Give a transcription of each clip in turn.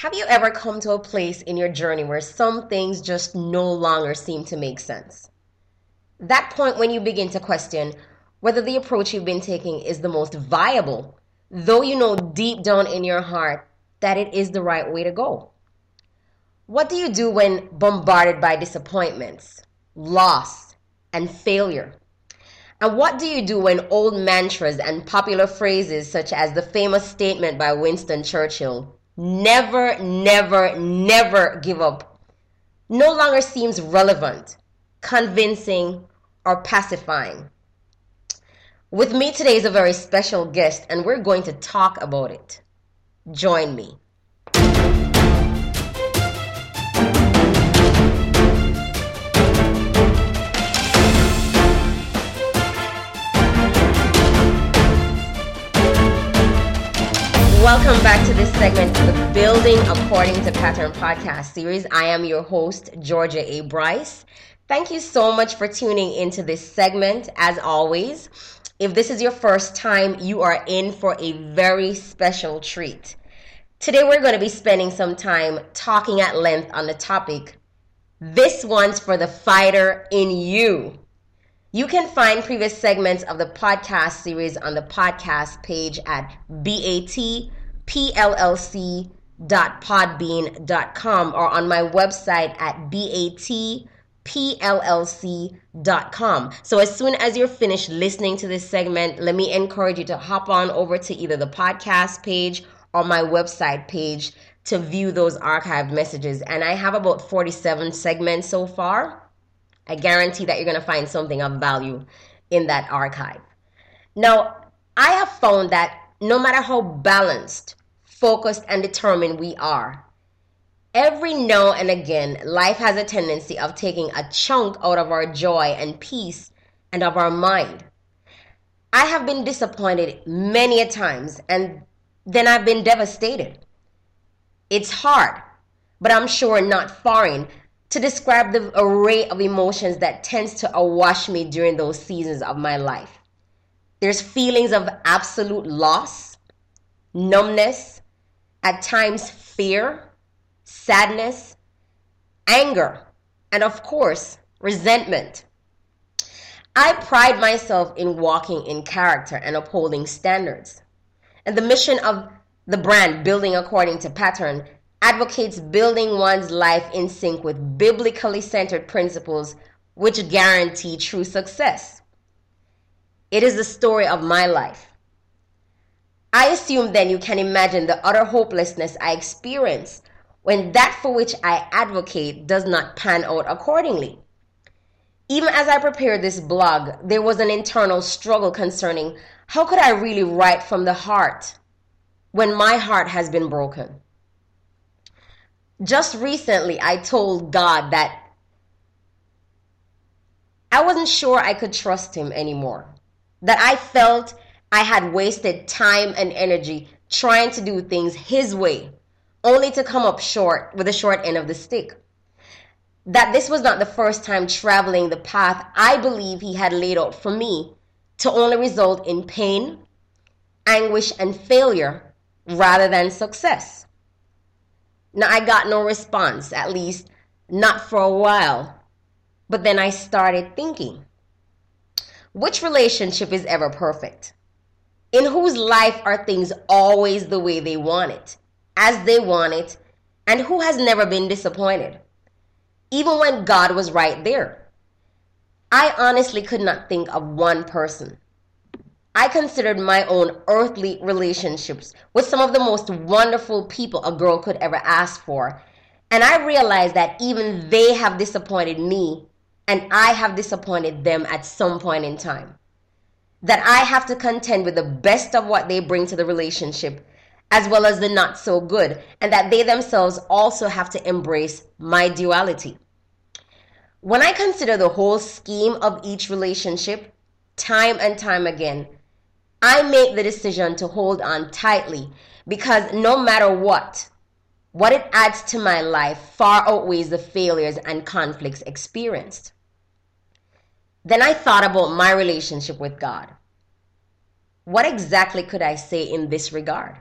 Have you ever come to a place in your journey where some things just no longer seem to make sense? That point when you begin to question whether the approach you've been taking is the most viable, though you know deep down in your heart that it is the right way to go. What do you do when bombarded by disappointments, loss, and failure? And what do you do when old mantras and popular phrases, such as the famous statement by Winston Churchill, never, never, never give up, no longer seems relevant, convincing, or pacifying? With me today is a very special guest, and we're going to talk about it. Join me. Welcome back to this segment of the Building According to Pattern podcast series. I am your host, Georgia A. Bryce. Thank you so much for tuning into this segment. As always, if this is your first time, you are in for a very special treat. Today, we're going to be spending some time talking at length on the topic This One's for the Fighter in You. You can find previous segments of the podcast series on the podcast page at batpllc.podbean.com or on my website at batpllc.com. So as soon as you're finished listening to this segment, let me encourage you to hop on over to either the podcast page or my website page to view those archived messages. And I have about 47 segments so far. I guarantee that you're going to find something of value in that archive. Now, I have found that no matter how balanced, focused, and determined we are, every now and again, life has a tendency of taking a chunk out of our joy and peace and of our mind. I have been disappointed many a times, and then I've been devastated. It's hard, but I'm sure not foreign to describe the array of emotions that tends to awash me during those seasons of my life. There's feelings of absolute loss, numbness, at times fear, sadness, anger, and of course, resentment. I pride myself in walking in character and upholding standards. And the mission of the brand, Building According to Pattern, advocates building one's life in sync with biblically centered principles which guarantee true success. It is the story of my life. I assume then you can imagine the utter hopelessness I experience when that for which I advocate does not pan out accordingly. Even as I prepared this blog, there was an internal struggle concerning how could I really write from the heart when my heart has been broken just recently I told God that I wasn't sure I could trust him anymore. That I felt I had wasted time and energy trying to do things his way, only to come up short with the short end of the stick. That this was not the first time traveling the path I believe he had laid out for me to only result in pain, anguish, and failure rather than success. Now, I got no response, at least not for a while. But then I started thinking which relationship is ever perfect? In whose life are things always the way they want it, as they want it, and who has never been disappointed? Even when God was right there. I honestly could not think of one person I considered my own earthly relationships with some of the most wonderful people a girl could ever ask for. And I realized that even they have disappointed me and I have disappointed them at some point in time. That I have to contend with the best of what they bring to the relationship as well as the not so good, and that they themselves also have to embrace my duality. When I consider the whole scheme of each relationship, time and time again, I make the decision to hold on tightly because no matter what, what it adds to my life far outweighs the failures and conflicts experienced. Then I thought about my relationship with God. What exactly could I say in this regard?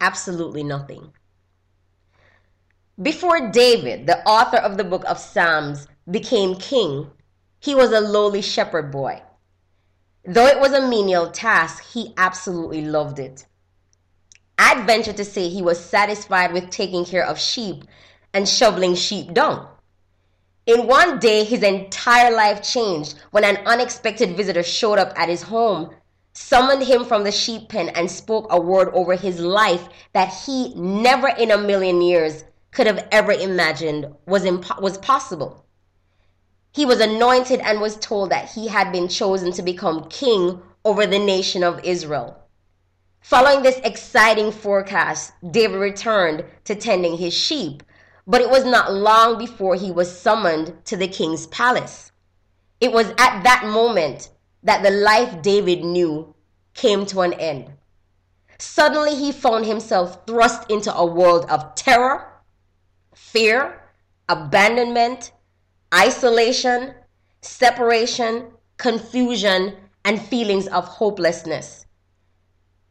Absolutely nothing. Before David, the author of the book of Psalms, became king, he was a lowly shepherd boy. Though it was a menial task, he absolutely loved it. I'd venture to say he was satisfied with taking care of sheep and shoveling sheep dung. In one day, his entire life changed when an unexpected visitor showed up at his home, summoned him from the sheep pen, and spoke a word over his life that he never in a million years could have ever imagined was, impo- was possible. He was anointed and was told that he had been chosen to become king over the nation of Israel. Following this exciting forecast, David returned to tending his sheep, but it was not long before he was summoned to the king's palace. It was at that moment that the life David knew came to an end. Suddenly, he found himself thrust into a world of terror, fear, abandonment, isolation, separation, confusion, and feelings of hopelessness.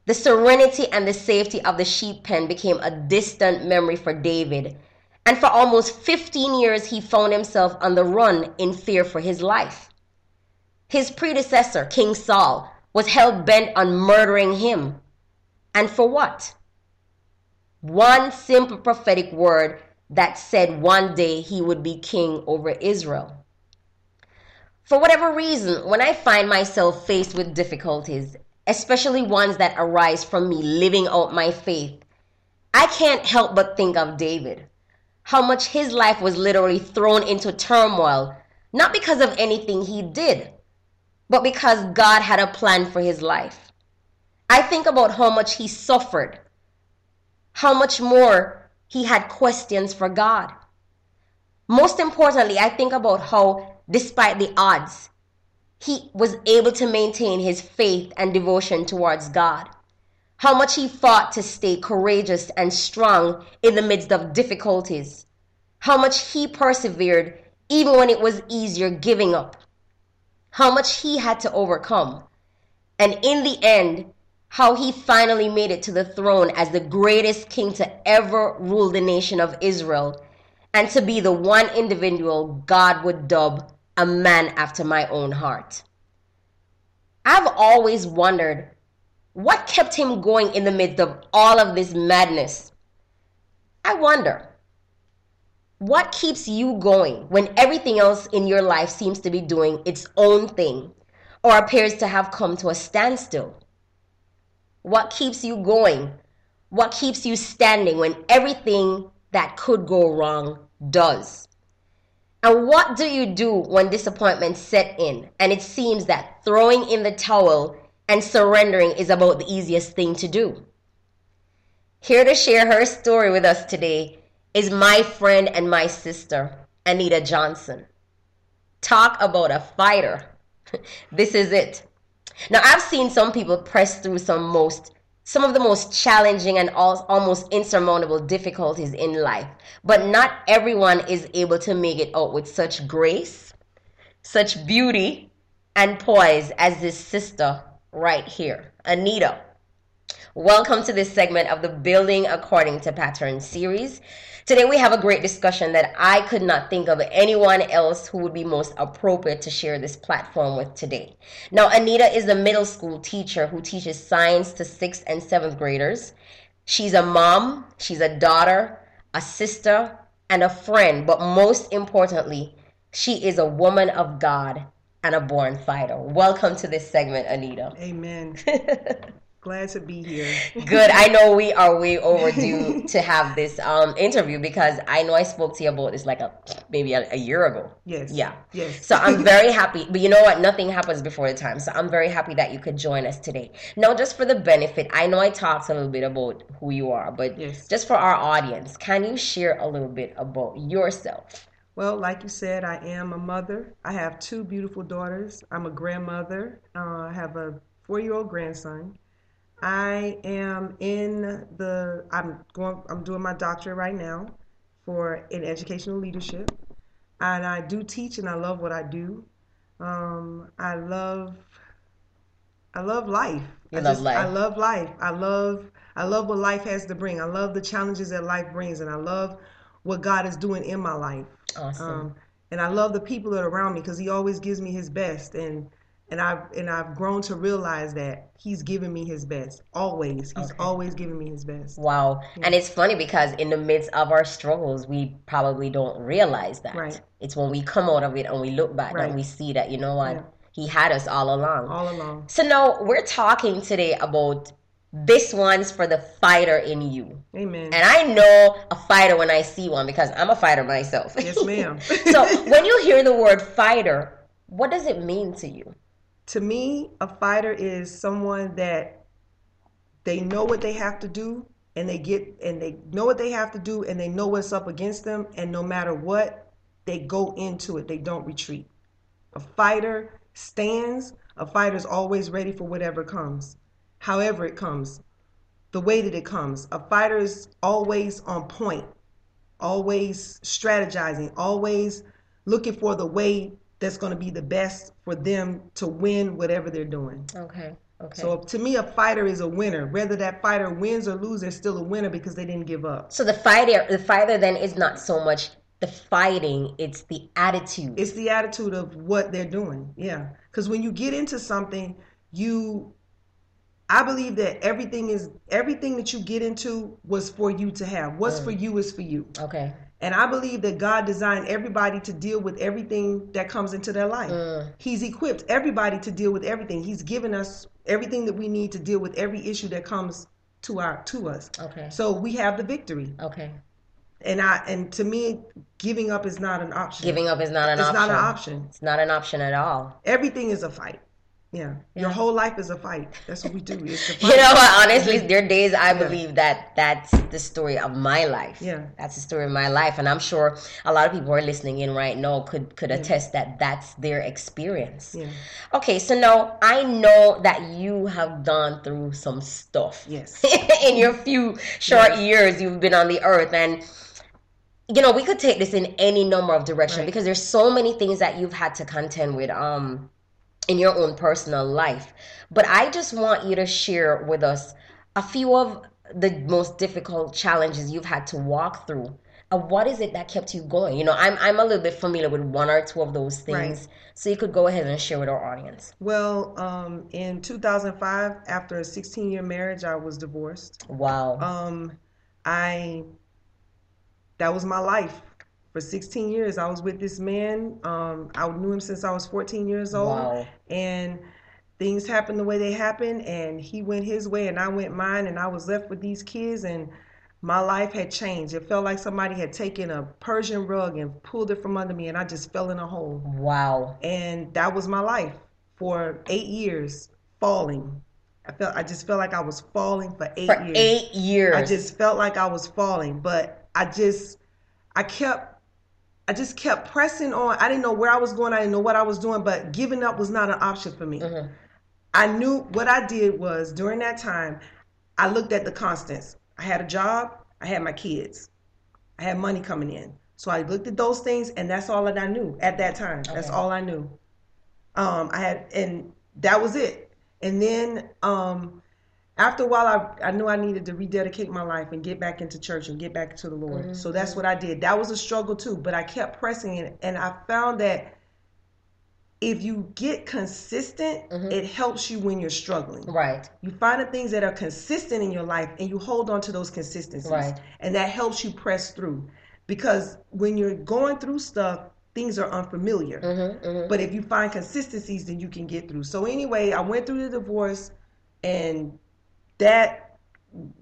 The serenity and the safety of the sheep pen became a distant memory for David, and for almost 15 years he found himself on the run in fear for his life. His predecessor, King Saul, was hell bent on murdering him. And for what? One simple prophetic word that said one day he would be king over Israel. For whatever reason, when I find myself faced with difficulties, especially ones that arise from me living out my faith, I can't help but think of David. How much his life was literally thrown into turmoil, not because of anything he did, but because God had a plan for his life. I think about how much he suffered, how much more he had questions for God. Most importantly, I think about how, despite the odds, he was able to maintain his faith and devotion towards God. How much he fought to stay courageous and strong in the midst of difficulties. How much he persevered even when it was easier giving up. How much he had to overcome. And in the end, how he finally made it to the throne as the greatest king to ever rule the nation of Israel and to be the one individual God would dub a man after my own heart. I've always wondered what kept him going in the midst of all of this madness. I wonder what keeps you going when everything else in your life seems to be doing its own thing or appears to have come to a standstill? What keeps you going? What keeps you standing when everything that could go wrong does? And what do you do when disappointment set in and it seems that throwing in the towel and surrendering is about the easiest thing to do? Here to share her story with us today is my friend and my sister, Anita Johnson. Talk about a fighter. this is it. Now, I've seen some people press through some most some of the most challenging and almost insurmountable difficulties in life. But not everyone is able to make it out with such grace, such beauty, and poise as this sister right here, Anita. Welcome to this segment of the Building According to Pattern series. Today we have a great discussion that I could not think of anyone else who would be most appropriate to share this platform with today. Now, Anita is a middle school teacher who teaches science to sixth and seventh graders. She's a mom, she's a daughter, a sister, and a friend, but most importantly, she is a woman of God and a born fighter. Welcome to this segment, Anita. Amen. Glad to be here. Good. I know we are way overdue to have this um, interview because I know I spoke to you about this like a maybe a, a year ago. Yes. Yeah. Yes. So I'm very happy. But you know what? Nothing happens before the time. So I'm very happy that you could join us today. Now, just for the benefit, I know I talked a little bit about who you are, but yes. just for our audience, can you share a little bit about yourself? Well, like you said, I am a mother. I have two beautiful daughters. I'm a grandmother. Uh, I have a four-year-old grandson I am in the I'm going I'm doing my doctorate right now for in educational leadership. And I do teach and I love what I do. Um, I love I love life. You I love just, life. I love life. I love I love what life has to bring. I love the challenges that life brings and I love what God is doing in my life. Awesome. Um, and I love the people that are around me because He always gives me His best, and and I've and I've grown to realize that He's giving me His best always. He's Okay. always giving me His best. Wow. And it's funny because in the midst of our struggles, we probably don't realize that. Right. It's when we come out of it and we look back Right. that we see that, you know what? Yeah. He had us all along. All along. So now we're talking today about this one's for the fighter in you. Amen. And I know a fighter when I see one because I'm a fighter myself. yes, ma'am. so when you hear the word fighter, what does it mean to you? To me, a fighter is someone that they know what they have to do and they get and they know what they have to do and they know what's up against them and no matter what, they go into it. They don't retreat. A fighter stands, a fighter's always ready for whatever comes. However it comes, the way that it comes. A fighter is always on point, always strategizing, always looking for the way that's going to be the best for them to win whatever they're doing. Okay. Okay. So to me, a fighter is a winner. Whether that fighter wins or loses, they're still a winner because they didn't give up. So the fighter, the fighter then is not so much the fighting; it's the attitude. It's the attitude of what they're doing. Yeah. Because when you get into something, you, I believe that everything is everything that you get into was for you to have. What's mm. for you is for you. okay. And I believe that God designed everybody to deal with everything that comes into their life. Mm. He's equipped everybody to deal with everything. He's given us everything that we need to deal with every issue that comes to our to us. Okay. So we have the victory. Okay. And I and to me, giving up is not an option. Giving up is not an it's option. It's not an option. It's not an option at all. Everything is a fight. Yeah. Your whole life is a fight. That's what we do. It's a You know what? Honestly, there are days I believe that that's the story of my life. Yeah. That's the story of my life, and I'm sure a lot of people who are listening in right now could could attest that that's their experience. Yeah. Okay, so now I know that you have gone through some stuff. Yes. in your few short years you've been on the earth and you know we could take this in any number of directions Right. because there's so many things that you've had to contend with um in your own personal life. But i just want you to share with us a few of the most difficult challenges you've had to walk through. And what is it that kept you going? You know i'm, I'm a little bit familiar with one or two of those things. Right. so you could go ahead and share with our audience. Well, um, in 2005, after a 16 year marriage, I was divorced. wow. Um, I that was my life for 16 years. I was with this man. Um, I knew him since I was 14 years old, Wow. and things happened the way they happened. And he went his way, and I went mine, and I was left with these kids, and my life had changed. It felt like somebody had taken a Persian rug and pulled it from under me, and I just fell in a hole. wow And that was my life for eight years, falling. I felt I just felt like I was falling for eight for years. eight years I just felt like I was falling, but I just I kept I just kept pressing on. I didn't know where I was going. I didn't know what I was doing, but giving up was not an option for me. Mhm. I knew what I did was during that time, I looked at the constants. I had a job, I had my kids, I had money coming in. So I looked at those things, and that's all that I knew at that time. That's all I knew. Um, I had, and that was it. And then um, after a while, I, I knew I needed to rededicate my life and get back into church and get back to the Lord. So that's what I did. That was a struggle too, but I kept pressing it, and I found that if you get consistent, it helps you when you're struggling. right You find the things that are consistent in your life and you hold on to those consistencies. Right. And that helps you press through. Because when you're going through stuff, things are unfamiliar. Mm-hmm, mm-hmm. But if you find consistencies, then you can get through. So anyway, I went through the divorce and that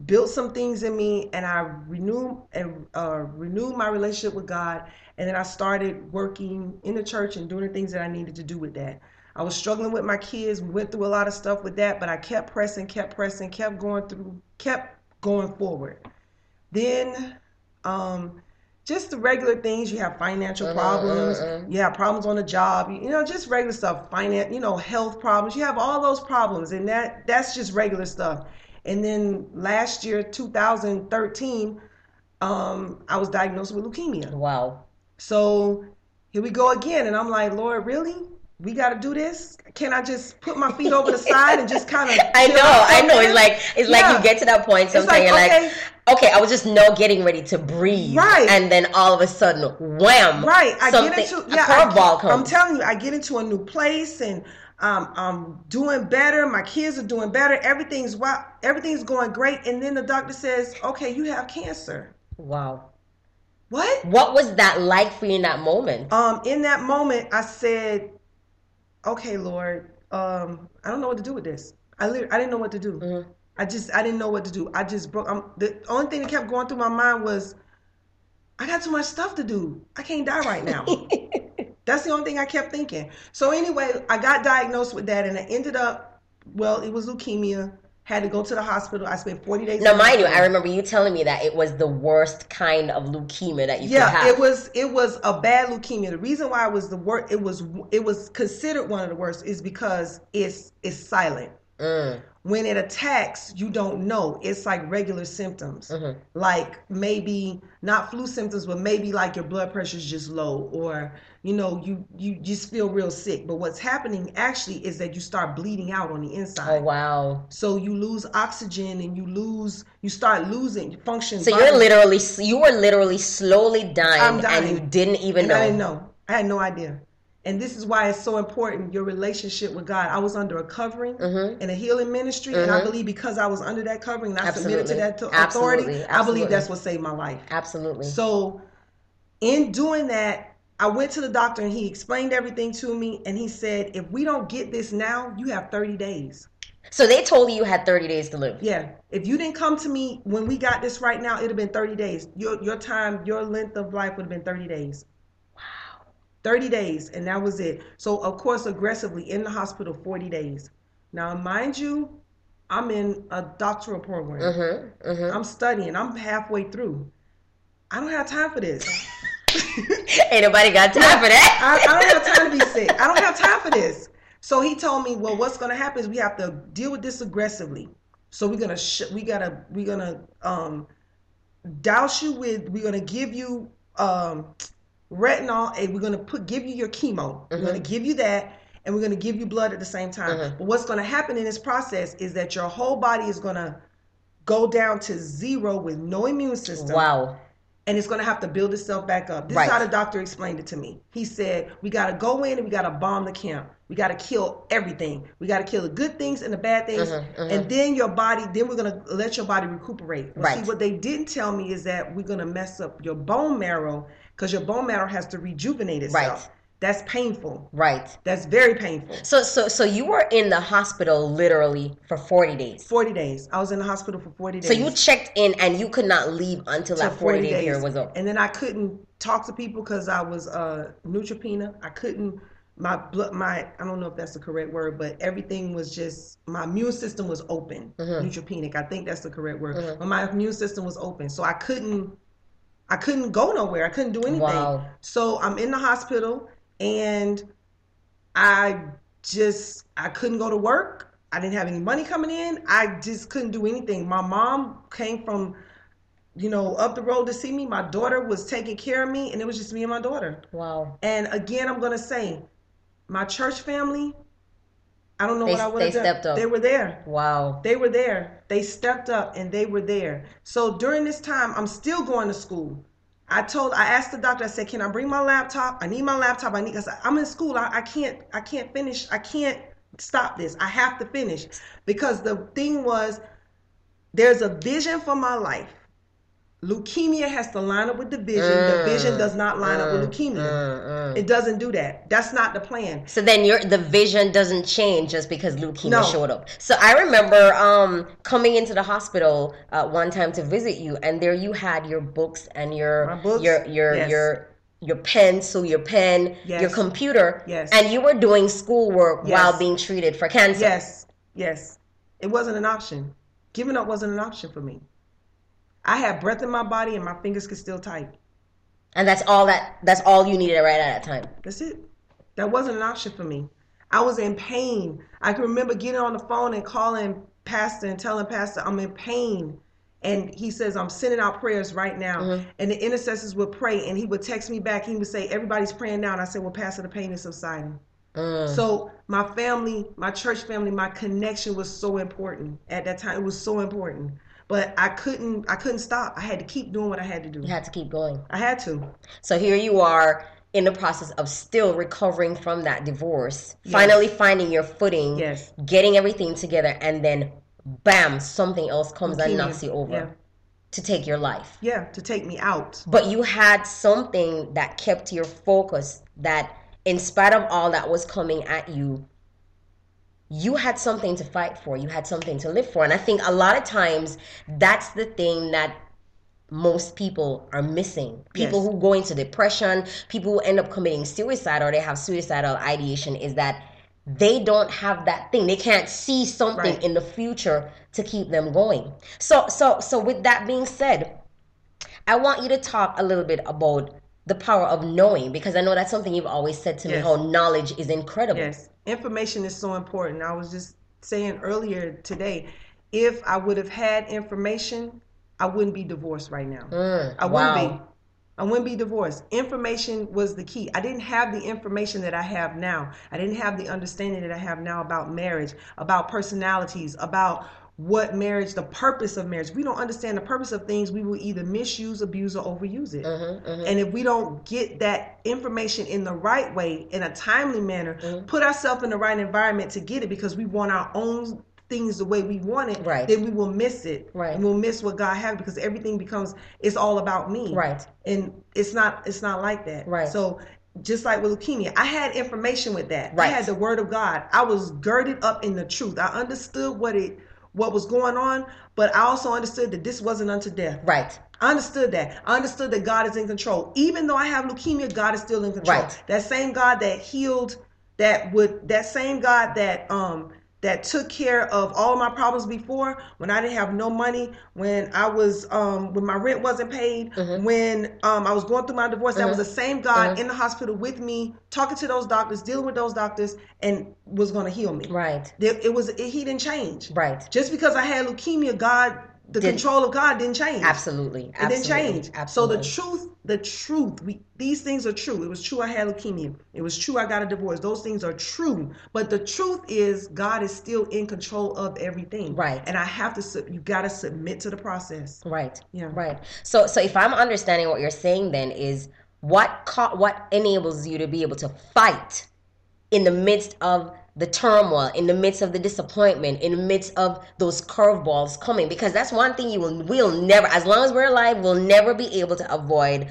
built some things in me and I renewed and uh, renewed my relationship with God. And then I started working in the church and doing the things that I needed to do with that. I was struggling with my kids. We went through a lot of stuff with that, but I kept pressing, kept pressing, kept going through, kept going forward. Then, um, just the regular things. You have financial problems. You have problems on the job. You, you know, just regular stuff. Finance. You know, health problems. You have all those problems, and that that's just regular stuff. And then last year, 2013, um, I was diagnosed with leukemia. wow So here we go again, and I'm like, Lord, really? we got to do this. Can I just put my feet over the side and just kind of? I know, I know. It's like it's yeah. like you get to that point. Sometimes like, you're okay. like, okay, I was just now getting ready to breathe, right? And then all of a sudden, wham! Right. I get into yeah. A comes. I'm telling you, I get into a new place and. Um, I'm doing better. My kids are doing better. Everything's wow. Everything's going great. And then the doctor says, "Okay, you have cancer." Wow. What? What was that like for you in that moment? Um, in that moment, I said, "Okay, Lord, um, I don't know what to do with this. I literally, I didn't know what to do. Mm-hmm. I just I didn't know what to do. I just broke. I'm, the only thing that kept going through my mind was, I got too much stuff to do. I can't die right now. That's the only thing I kept thinking. So anyway, I got diagnosed with that, and I ended up. Well, it was leukemia. Had to go to the hospital. I spent forty days. Now, mind you, I remember you telling me that it was the worst kind of leukemia that you yeah, could have. it was. It was a bad leukemia. The reason why it was the worst, it was it was considered one of the worst, is because it's it's silent. Mm when it attacks, you don't know. It's like regular symptoms, mm-hmm. like maybe not flu symptoms, but maybe like your blood pressure is just low, or you know, you you just feel real sick. But what's happening actually is that you start bleeding out on the inside. Oh wow! So you lose oxygen and you lose, you start losing function. So you're literally, you were literally slowly dying, dying. and you didn't even and know. I didn't know. I had no idea. And this is why it's so important your relationship with God. I was under a covering mm-hmm. in a healing ministry, mm-hmm. and I mm-hmm. believe because I was under that covering and I Absolutely. submitted to that to authority, Absolutely. I believe that's what saved my life. Absolutely. So, in doing that, I went to the doctor and he explained everything to me, and he said, "If we don't get this now, you have 30 days." So they told you you had 30 days to live. Yeah. If you didn't come to me when we got this right now, it'd have been 30 days. Your your time, your length of life would have been 30 days. 30 days, and that was it. So, of course, aggressively in the hospital 40 days. Now, mind you, I'm in a doctoral program. Mm-hmm, mm-hmm. I'm studying. I'm halfway through. I don't have time for this. Ain't nobody got time for that. I, I, don't have time to be sick. I don't have time for this. So he told me, well, what's going to happen is we have to deal with this aggressively. So we're gonna sh- we gotta we're gonna um douse you with we're gonna give you um retinol, and we're going to put give you your chemo. Mm-hmm. We're going to give you that, and we're going to give you blood at the same time. Mm-hmm. But what's going to happen in this process is that your whole body is going to go down to zero with no immune system. Wow. And it's going to have to build itself back up. This right. is how the doctor explained it to me. He said, We got to go in and we got to bomb the camp. We got to kill everything. We got to kill the good things and the bad things. Mm-hmm, mm-hmm. And then your body, then we're going to let your body recuperate. Well, right. See, what they didn't tell me is that we're going to mess up your bone marrow because your bone marrow has to rejuvenate itself. Right. That's painful. Right. That's very painful. So so so you were in the hospital literally for 40 days. 40 days. I was in the hospital for 40 days. So you checked in and you could not leave until that 40, 40 day period was over. And then I couldn't talk to people cuz I was uh neutropenia. I couldn't my blood my I don't know if that's the correct word, but everything was just my immune system was open. Mm-hmm. Neutropenic. I think that's the correct word. Mm-hmm. But my immune system was open. So I couldn't I couldn't go nowhere. I couldn't do anything. Wow. So I'm in the hospital and I just I couldn't go to work. I didn't have any money coming in. I just couldn't do anything. My mom came from you know, up the road to see me. My daughter was taking care of me, and it was just me and my daughter. Wow. And again, I'm going to say, my church family, I don't know they, what I would have done. Stepped up. They were there. Wow. They were there. They stepped up and they were there. So during this time, I'm still going to school. I told, I asked the doctor. I said, "Can I bring my laptop? I need my laptop. I need. Cause I'm in school. I, I can't. I can't finish. I can't stop this. I have to finish because the thing was, there's a vision for my life leukemia has to line up with the vision. Mm, the vision does not line mm, up with mm, leukemia. Mm, mm, it doesn't do that. That's not the plan. So then your the vision doesn't change just because leukemia no. showed up. So I remember um, coming into the hospital uh, one time to visit you, and there you had your books and your books? your your yes. your your pen, so your pen, yes. your computer, yes. and you were doing schoolwork yes. while being treated for cancer. Yes, yes, it wasn't an option. Giving up wasn't an option for me. I had breath in my body and my fingers could still type. And that's all that that's all you needed right at that time. That's it. That wasn't an option for me. I was in pain. I can remember getting on the phone and calling Pastor and telling Pastor I'm in pain. And he says, I'm sending out prayers right now. Mm-hmm. And the intercessors would pray and he would text me back. He would say, Everybody's praying now. And I said, Well, Pastor, the pain is subsiding. Mm. So my family, my church family, my connection was so important at that time. It was so important. But I couldn't I couldn't stop. I had to keep doing what I had to do. You had to keep going. I had to. So here you are in the process of still recovering from that divorce, finally finding your footing, Yes. getting everything together, and then bam, something else comes and knocks you over Yeah. to take your life. Yeah, to take me out. But you had something that kept your focus, that in spite of all that was coming at you, you had something to fight for. You had something to live for. And I think a lot of times that's the thing that most people are missing. People Yes. who go into depression, people who end up committing suicide or they have suicidal ideation is that they don't have that thing. They can't see something Right. in the future to keep them going. So so so with that being said, I want you to talk a little bit about the power of knowing because I know that's something you've always said to me Yes. how knowledge is incredible. Yes. Information is so important. I was just saying earlier today, if I would have had information, I wouldn't be divorced right now. Mm, I wouldn't be. I wouldn't be divorced. Information was the key. I didn't have the information that I have now. I didn't have the understanding that I have now about marriage, about personalities, about what marriage, the purpose of marriage. We don't understand the purpose of things. We will either misuse, abuse, or overuse it. Mhm, mhm. And if we don't get that information in the right way, in a timely manner, Mm-hmm. put ourselves in the right environment to get it because we want our own things the way we want it, Right. then we will miss it. Right. And we'll miss what God has because everything becomes it's all about me. Right. And it's not it's not like that. Right. So just like with leukemia, I had information with that. Right. I had the word of God. I was girded up in the truth. I understood what it what was going on, but I also understood that this wasn't unto death. Right. I understood that. I understood that God is in control. Even though I have leukemia, God is still in control. Right. That same God that healed, that would, that same God that um that took care of all my problems before when I didn't have no money, when I was um when my rent wasn't paid, Mm-hmm. when um I was going through my divorce. That was the same God in the hospital with me, talking to those doctors, dealing with those doctors, and was going to heal me. Right. It was it, he didn't change. Right. Just because I had leukemia, God, the Didn't- control of God didn't change. Absolutely. It Absolutely. didn't change. Absolutely. So the truth, the truth, we these things are true. It was true I had leukemia. It was true I got a divorce. Those things are true. But the truth is God is still in control of everything. Right. And I have to sub- you got to submit to the process. Right. Yeah. Right. So so if I'm understanding what you're saying then is what co- what enables you to be able to fight in the midst of the turmoil, in the midst of the disappointment, in the midst of those curveballs coming because that's one thing you will we'll never as long as we're alive we'll never be able to avoid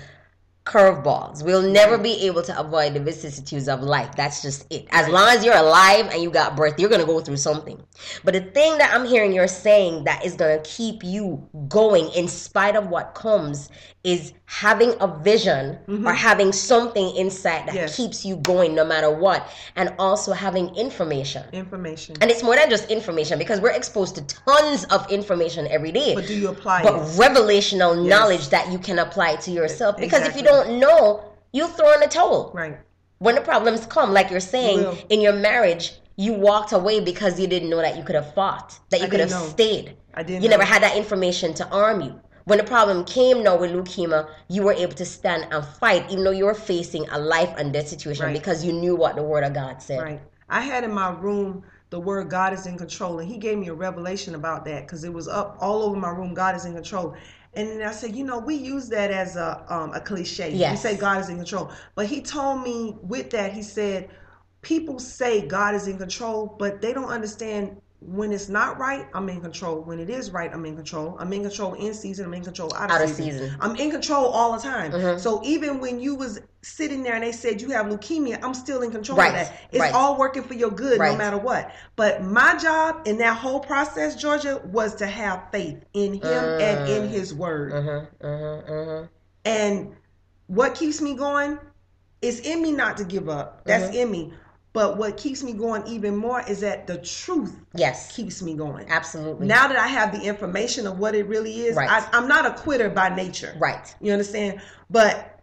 curveballs. We'll never be able to avoid the vicissitudes of life. That's just it. As long as you're alive and you got birth, you're to go through something. But the thing that I'm hearing you're saying that is to keep you going in spite of what comes is having a vision mm-hmm. or having something inside that Yes. keeps you going no matter what and also having information. Information. And it's more than just information because we're exposed to tons of information every day But do you apply but it? revelational knowledge that you can apply to yourself. Because if you don't know, you'll throw in the towel. Right. When the problems come, like you're saying, will. in your marriage, you walked away because you didn't know that you could have fought, that you I could have know. stayed. I didn't You never had that information to arm you. When the problem came now with leukemia, you were able to stand and fight, even though you were facing a life and death situation Right. because you knew what the word of God said. Right. I had in my room the word God is in control, and He gave me a revelation about that because it was up all over my room. God is in control. And I said, you know, we use that as a um, a cliche. Yes. We say God is in control, but He told me with that, He said, people say God is in control, but they don't understand when it's not right. I'm in control. When it is right, I'm in control. I'm in control in season. I'm in control out of, Out season. season. I'm in control all the time. Mm-hmm. So even when you was sitting there and they said you have leukemia, I'm still in control Right, of that. It's right. all working for your good Right. no matter what. But my job in that whole process, Georgia, was to have faith in him and in his word. Mm-hmm, mm-hmm, mm-hmm. And what keeps me going is in me not to give up. That's Mm-hmm. in me. But what keeps me going even more is that the truth Yes, keeps me going. absolutely. Now that I have the information of what it really is, Right. I, I'm not a quitter by nature. right. You understand? But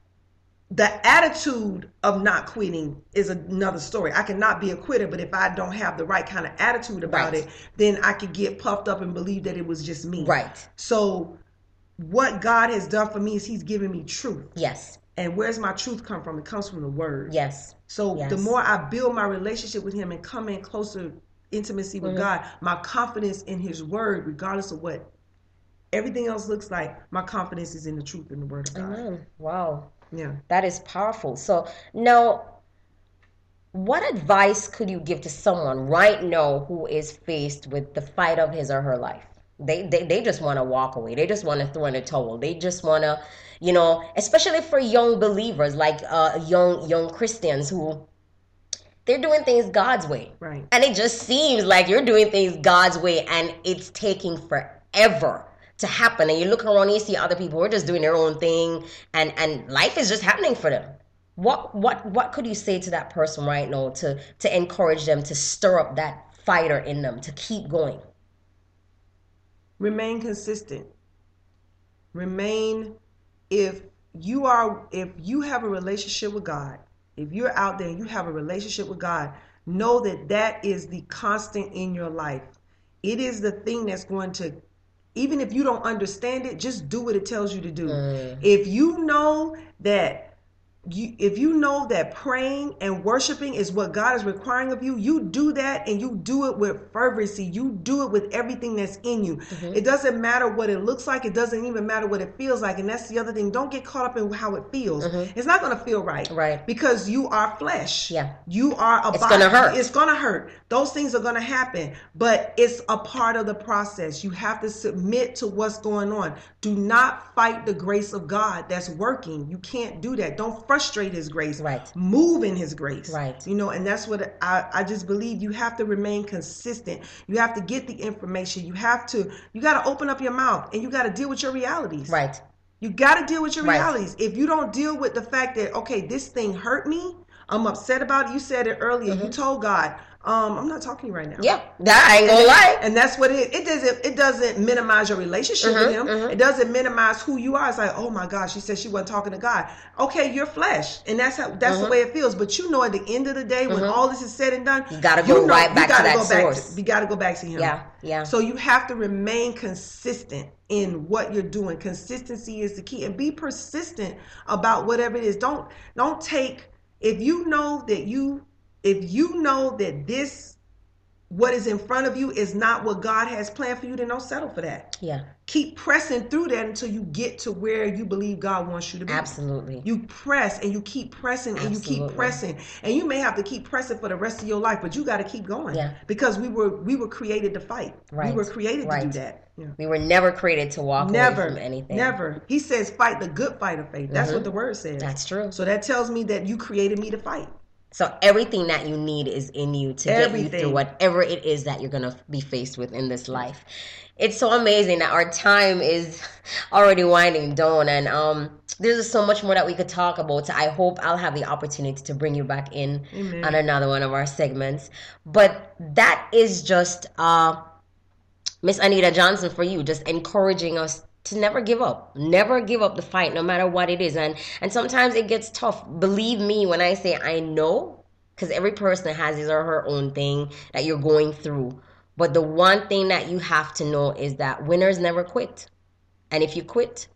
the attitude of not quitting is another story. I cannot be a quitter, but if I don't have the right kind of attitude about Right. it, then I could get puffed up and believe that it was just me. Right. So what God has done for me is he's given me truth. Yes. And where's my truth come from? It comes from the word. Yes. So Yes. the more I build my relationship with Him and come in closer intimacy with Mhm. God, my confidence in His Word, regardless of what everything else looks like, my confidence is in the truth in the Word of God. Amen. Wow. Yeah. That is powerful. So now, what advice could you give to someone right now who is faced with the fight of his or her life? They they, they just want to walk away. They just want to throw in a towel. They just want to, you know, especially for young believers like uh, young young Christians who they're doing things God's way. Right. And it just seems like you're doing things God's way and it's taking forever to happen. And you look around and you see other people who are just doing their own thing and, and life is just happening for them. What what what could you say to that person right now to to encourage them to stir up that fighter in them to keep going? Remain consistent. Remain if you are if you have a relationship with God, if you're out there and you have a relationship with God, know that that is the constant in your life. It is the thing that's going to even if you don't understand it, just do what it tells you to do. Mm. If you know that you if you know that praying and worshiping is what God is requiring of you, you do that and you do it with fervency. You do it with everything that's in you. Mm-hmm. It doesn't matter what it looks like. It doesn't even matter what it feels like. And that's the other thing. Don't get caught up in how it feels. It's not going to feel right. Mm-hmm. Right. Because you are flesh. Yeah. You are a It's body. gonna hurt. It's going to hurt. Those things are going to happen, but it's a part of the process. You have to submit to what's going on. Do not fight the grace of God that's working. You can't do that. Don't frustrate his grace. Right. Move in his grace. Right. You know, and that's what I, I just believe you have to remain consistent. You have to get the information. You have to, you got to open up your mouth and you got to deal with your realities. Right. You got to deal with your Right. realities. If you don't deal with the fact that okay, this thing hurt me, I'm upset about it. You said it earlier. You mm-hmm. told God, um, I'm not talking right now. Mm-hmm. Yeah. That I ain't gonna lie. And that's what it. It doesn't. It doesn't minimize your relationship with Mhm, Him. mhm. It doesn't minimize who you are. It's like, oh my gosh, she said she wasn't talking to God. Okay, you're flesh, and that's how. That's the way it feels. But you know, at the end of the day, when all this is said and done, Mm-hmm. You gotta go right back to gotta that go back source. To, you got to go back to Him. Yeah. Yeah. So you have to remain consistent in what you're doing. Consistency is the key, and be persistent about whatever it is. Don't don't take if you know that you if you know that this what is in front of you is not what God has planned for you, then don't settle for that. yeah. Keep pressing through that until you get to where you believe God wants you to be. Absolutely. You press and you keep pressing and you keep pressing. And you may have to keep pressing for the rest of your life, but you got to keep going. Yeah. Because we were we were created to fight. Right. We were created to do that. Yeah. We were never created to walk Never. away from anything. Never. He says fight the good fight of faith. That's what mm-hmm. the word says. That's true. So that tells me that you created me to fight. So everything that you need is in you to get you through whatever it is that you're gonna be faced with in this life. It's so amazing that our time is already winding down, and um, there's just so much more that we could talk about. I hope I'll have the opportunity to bring you back in Amen. on another one of our segments. But that is just uh, Miss Anita Johnson for you, just encouraging us to never give up. Never give up the fight, no matter what it is. And and sometimes it gets tough. Believe me when I say I know, because every person has his or her own thing that you're going through. But the one thing that you have to know is that winners never quit. And if you quit,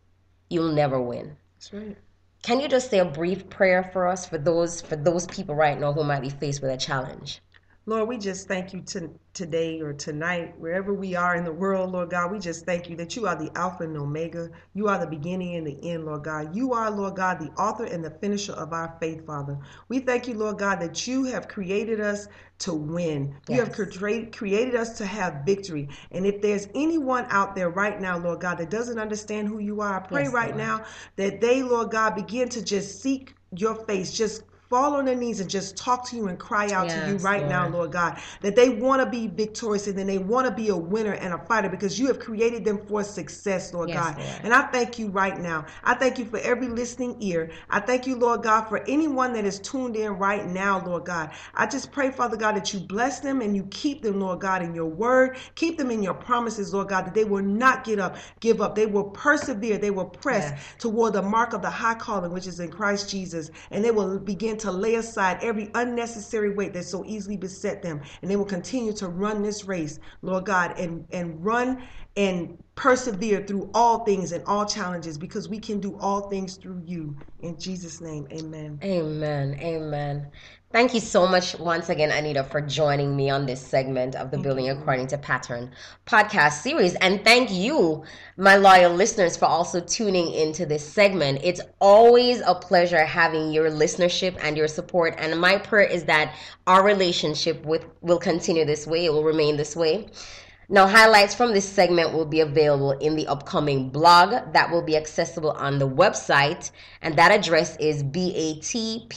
you'll never win. That's right. Can you just say a brief prayer for us for those for those people right now who might be faced with a challenge? Lord, we just thank you to, today or tonight, wherever we are in the world, Lord God. We just thank you that you are the Alpha and Omega. You are the beginning and the end, Lord God. You are, Lord God, the author and the finisher of our faith, Father. We thank you, Lord God, that you have created us to win. You have Yes. cre- created us to have victory. And if there's anyone out there right now, Lord God, that doesn't understand who you are, I pray Yes, right Lord. now that they, Lord God, begin to just seek your face, just fall on their knees and just talk to you and cry out to you Yes, right now, Lord. Lord God, that they want to be victorious and then they want to be a winner and a fighter because you have created them for success, Lord Yes, God. Lord. And I thank you right now. I thank you for every listening ear. I thank you, Lord God, for anyone that is tuned in right now, Lord God. I just pray, Father God, that you bless them and you keep them, Lord God, in your word. Keep them in your promises, Lord God, that they will not get up, give up. They will persevere. They will press Yes. toward the mark of the high calling, which is in Christ Jesus. And they will begin to lay aside every unnecessary weight that so easily beset them. And they will continue to run this race, Lord God, and, and run and persevere through all things and all challenges because we can do all things through you. In Jesus' name, amen. Amen. Amen. Thank you so much once again, Anita, for joining me on this segment of the thank Building you. According to Pattern podcast series. And thank you, my loyal listeners, for also tuning into this segment. It's always a pleasure having your listenership and your support. And my prayer is that our relationship with will continue this way, it will remain this way. Now, highlights from this segment will be available in the upcoming blog that will be accessible on the website, and that address is batpllc.com.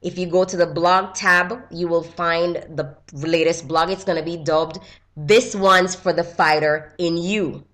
If you go to the blog tab, you will find the latest blog. It's going to be dubbed This One's for the Fighter in You.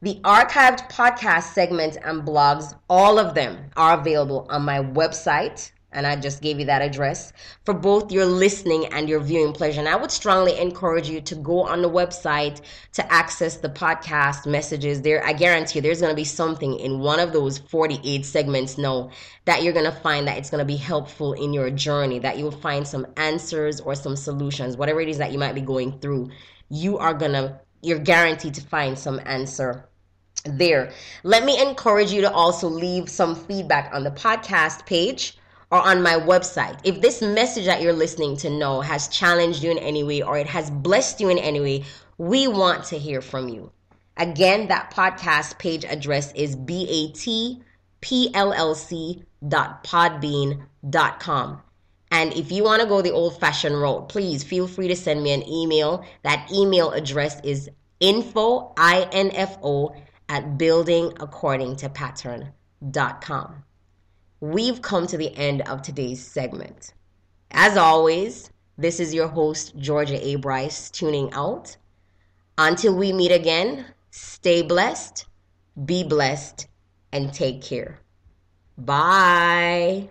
The archived podcast segments and blogs, all of them are available on my website, and I just gave you that address for both your listening and your viewing pleasure. And I would strongly encourage you to go on the website to access the podcast messages. There, I guarantee you, there's going to be something in one of those 48 segments now that you're going to find that it's going to be helpful in your journey, that you'll find some answers or some solutions, whatever it is that you might be going through. You are going to, you're guaranteed to find some answer there. Let me encourage you to also leave some feedback on the podcast page or on my website. If this message that you're listening to know has challenged you in any way or it has blessed you in any way, we want to hear from you. Again, that podcast page address is batpllc.podbean.com. And if you want to go the old fashioned route, please feel free to send me an email. That email address is info, I-N-F-O, at buildingaccordingtopattern.com we've come to the end of today's segment. As always, this is your host, Georgia A. Bryce, tuning out. Until we meet again, stay blessed, be blessed, and take care. Bye.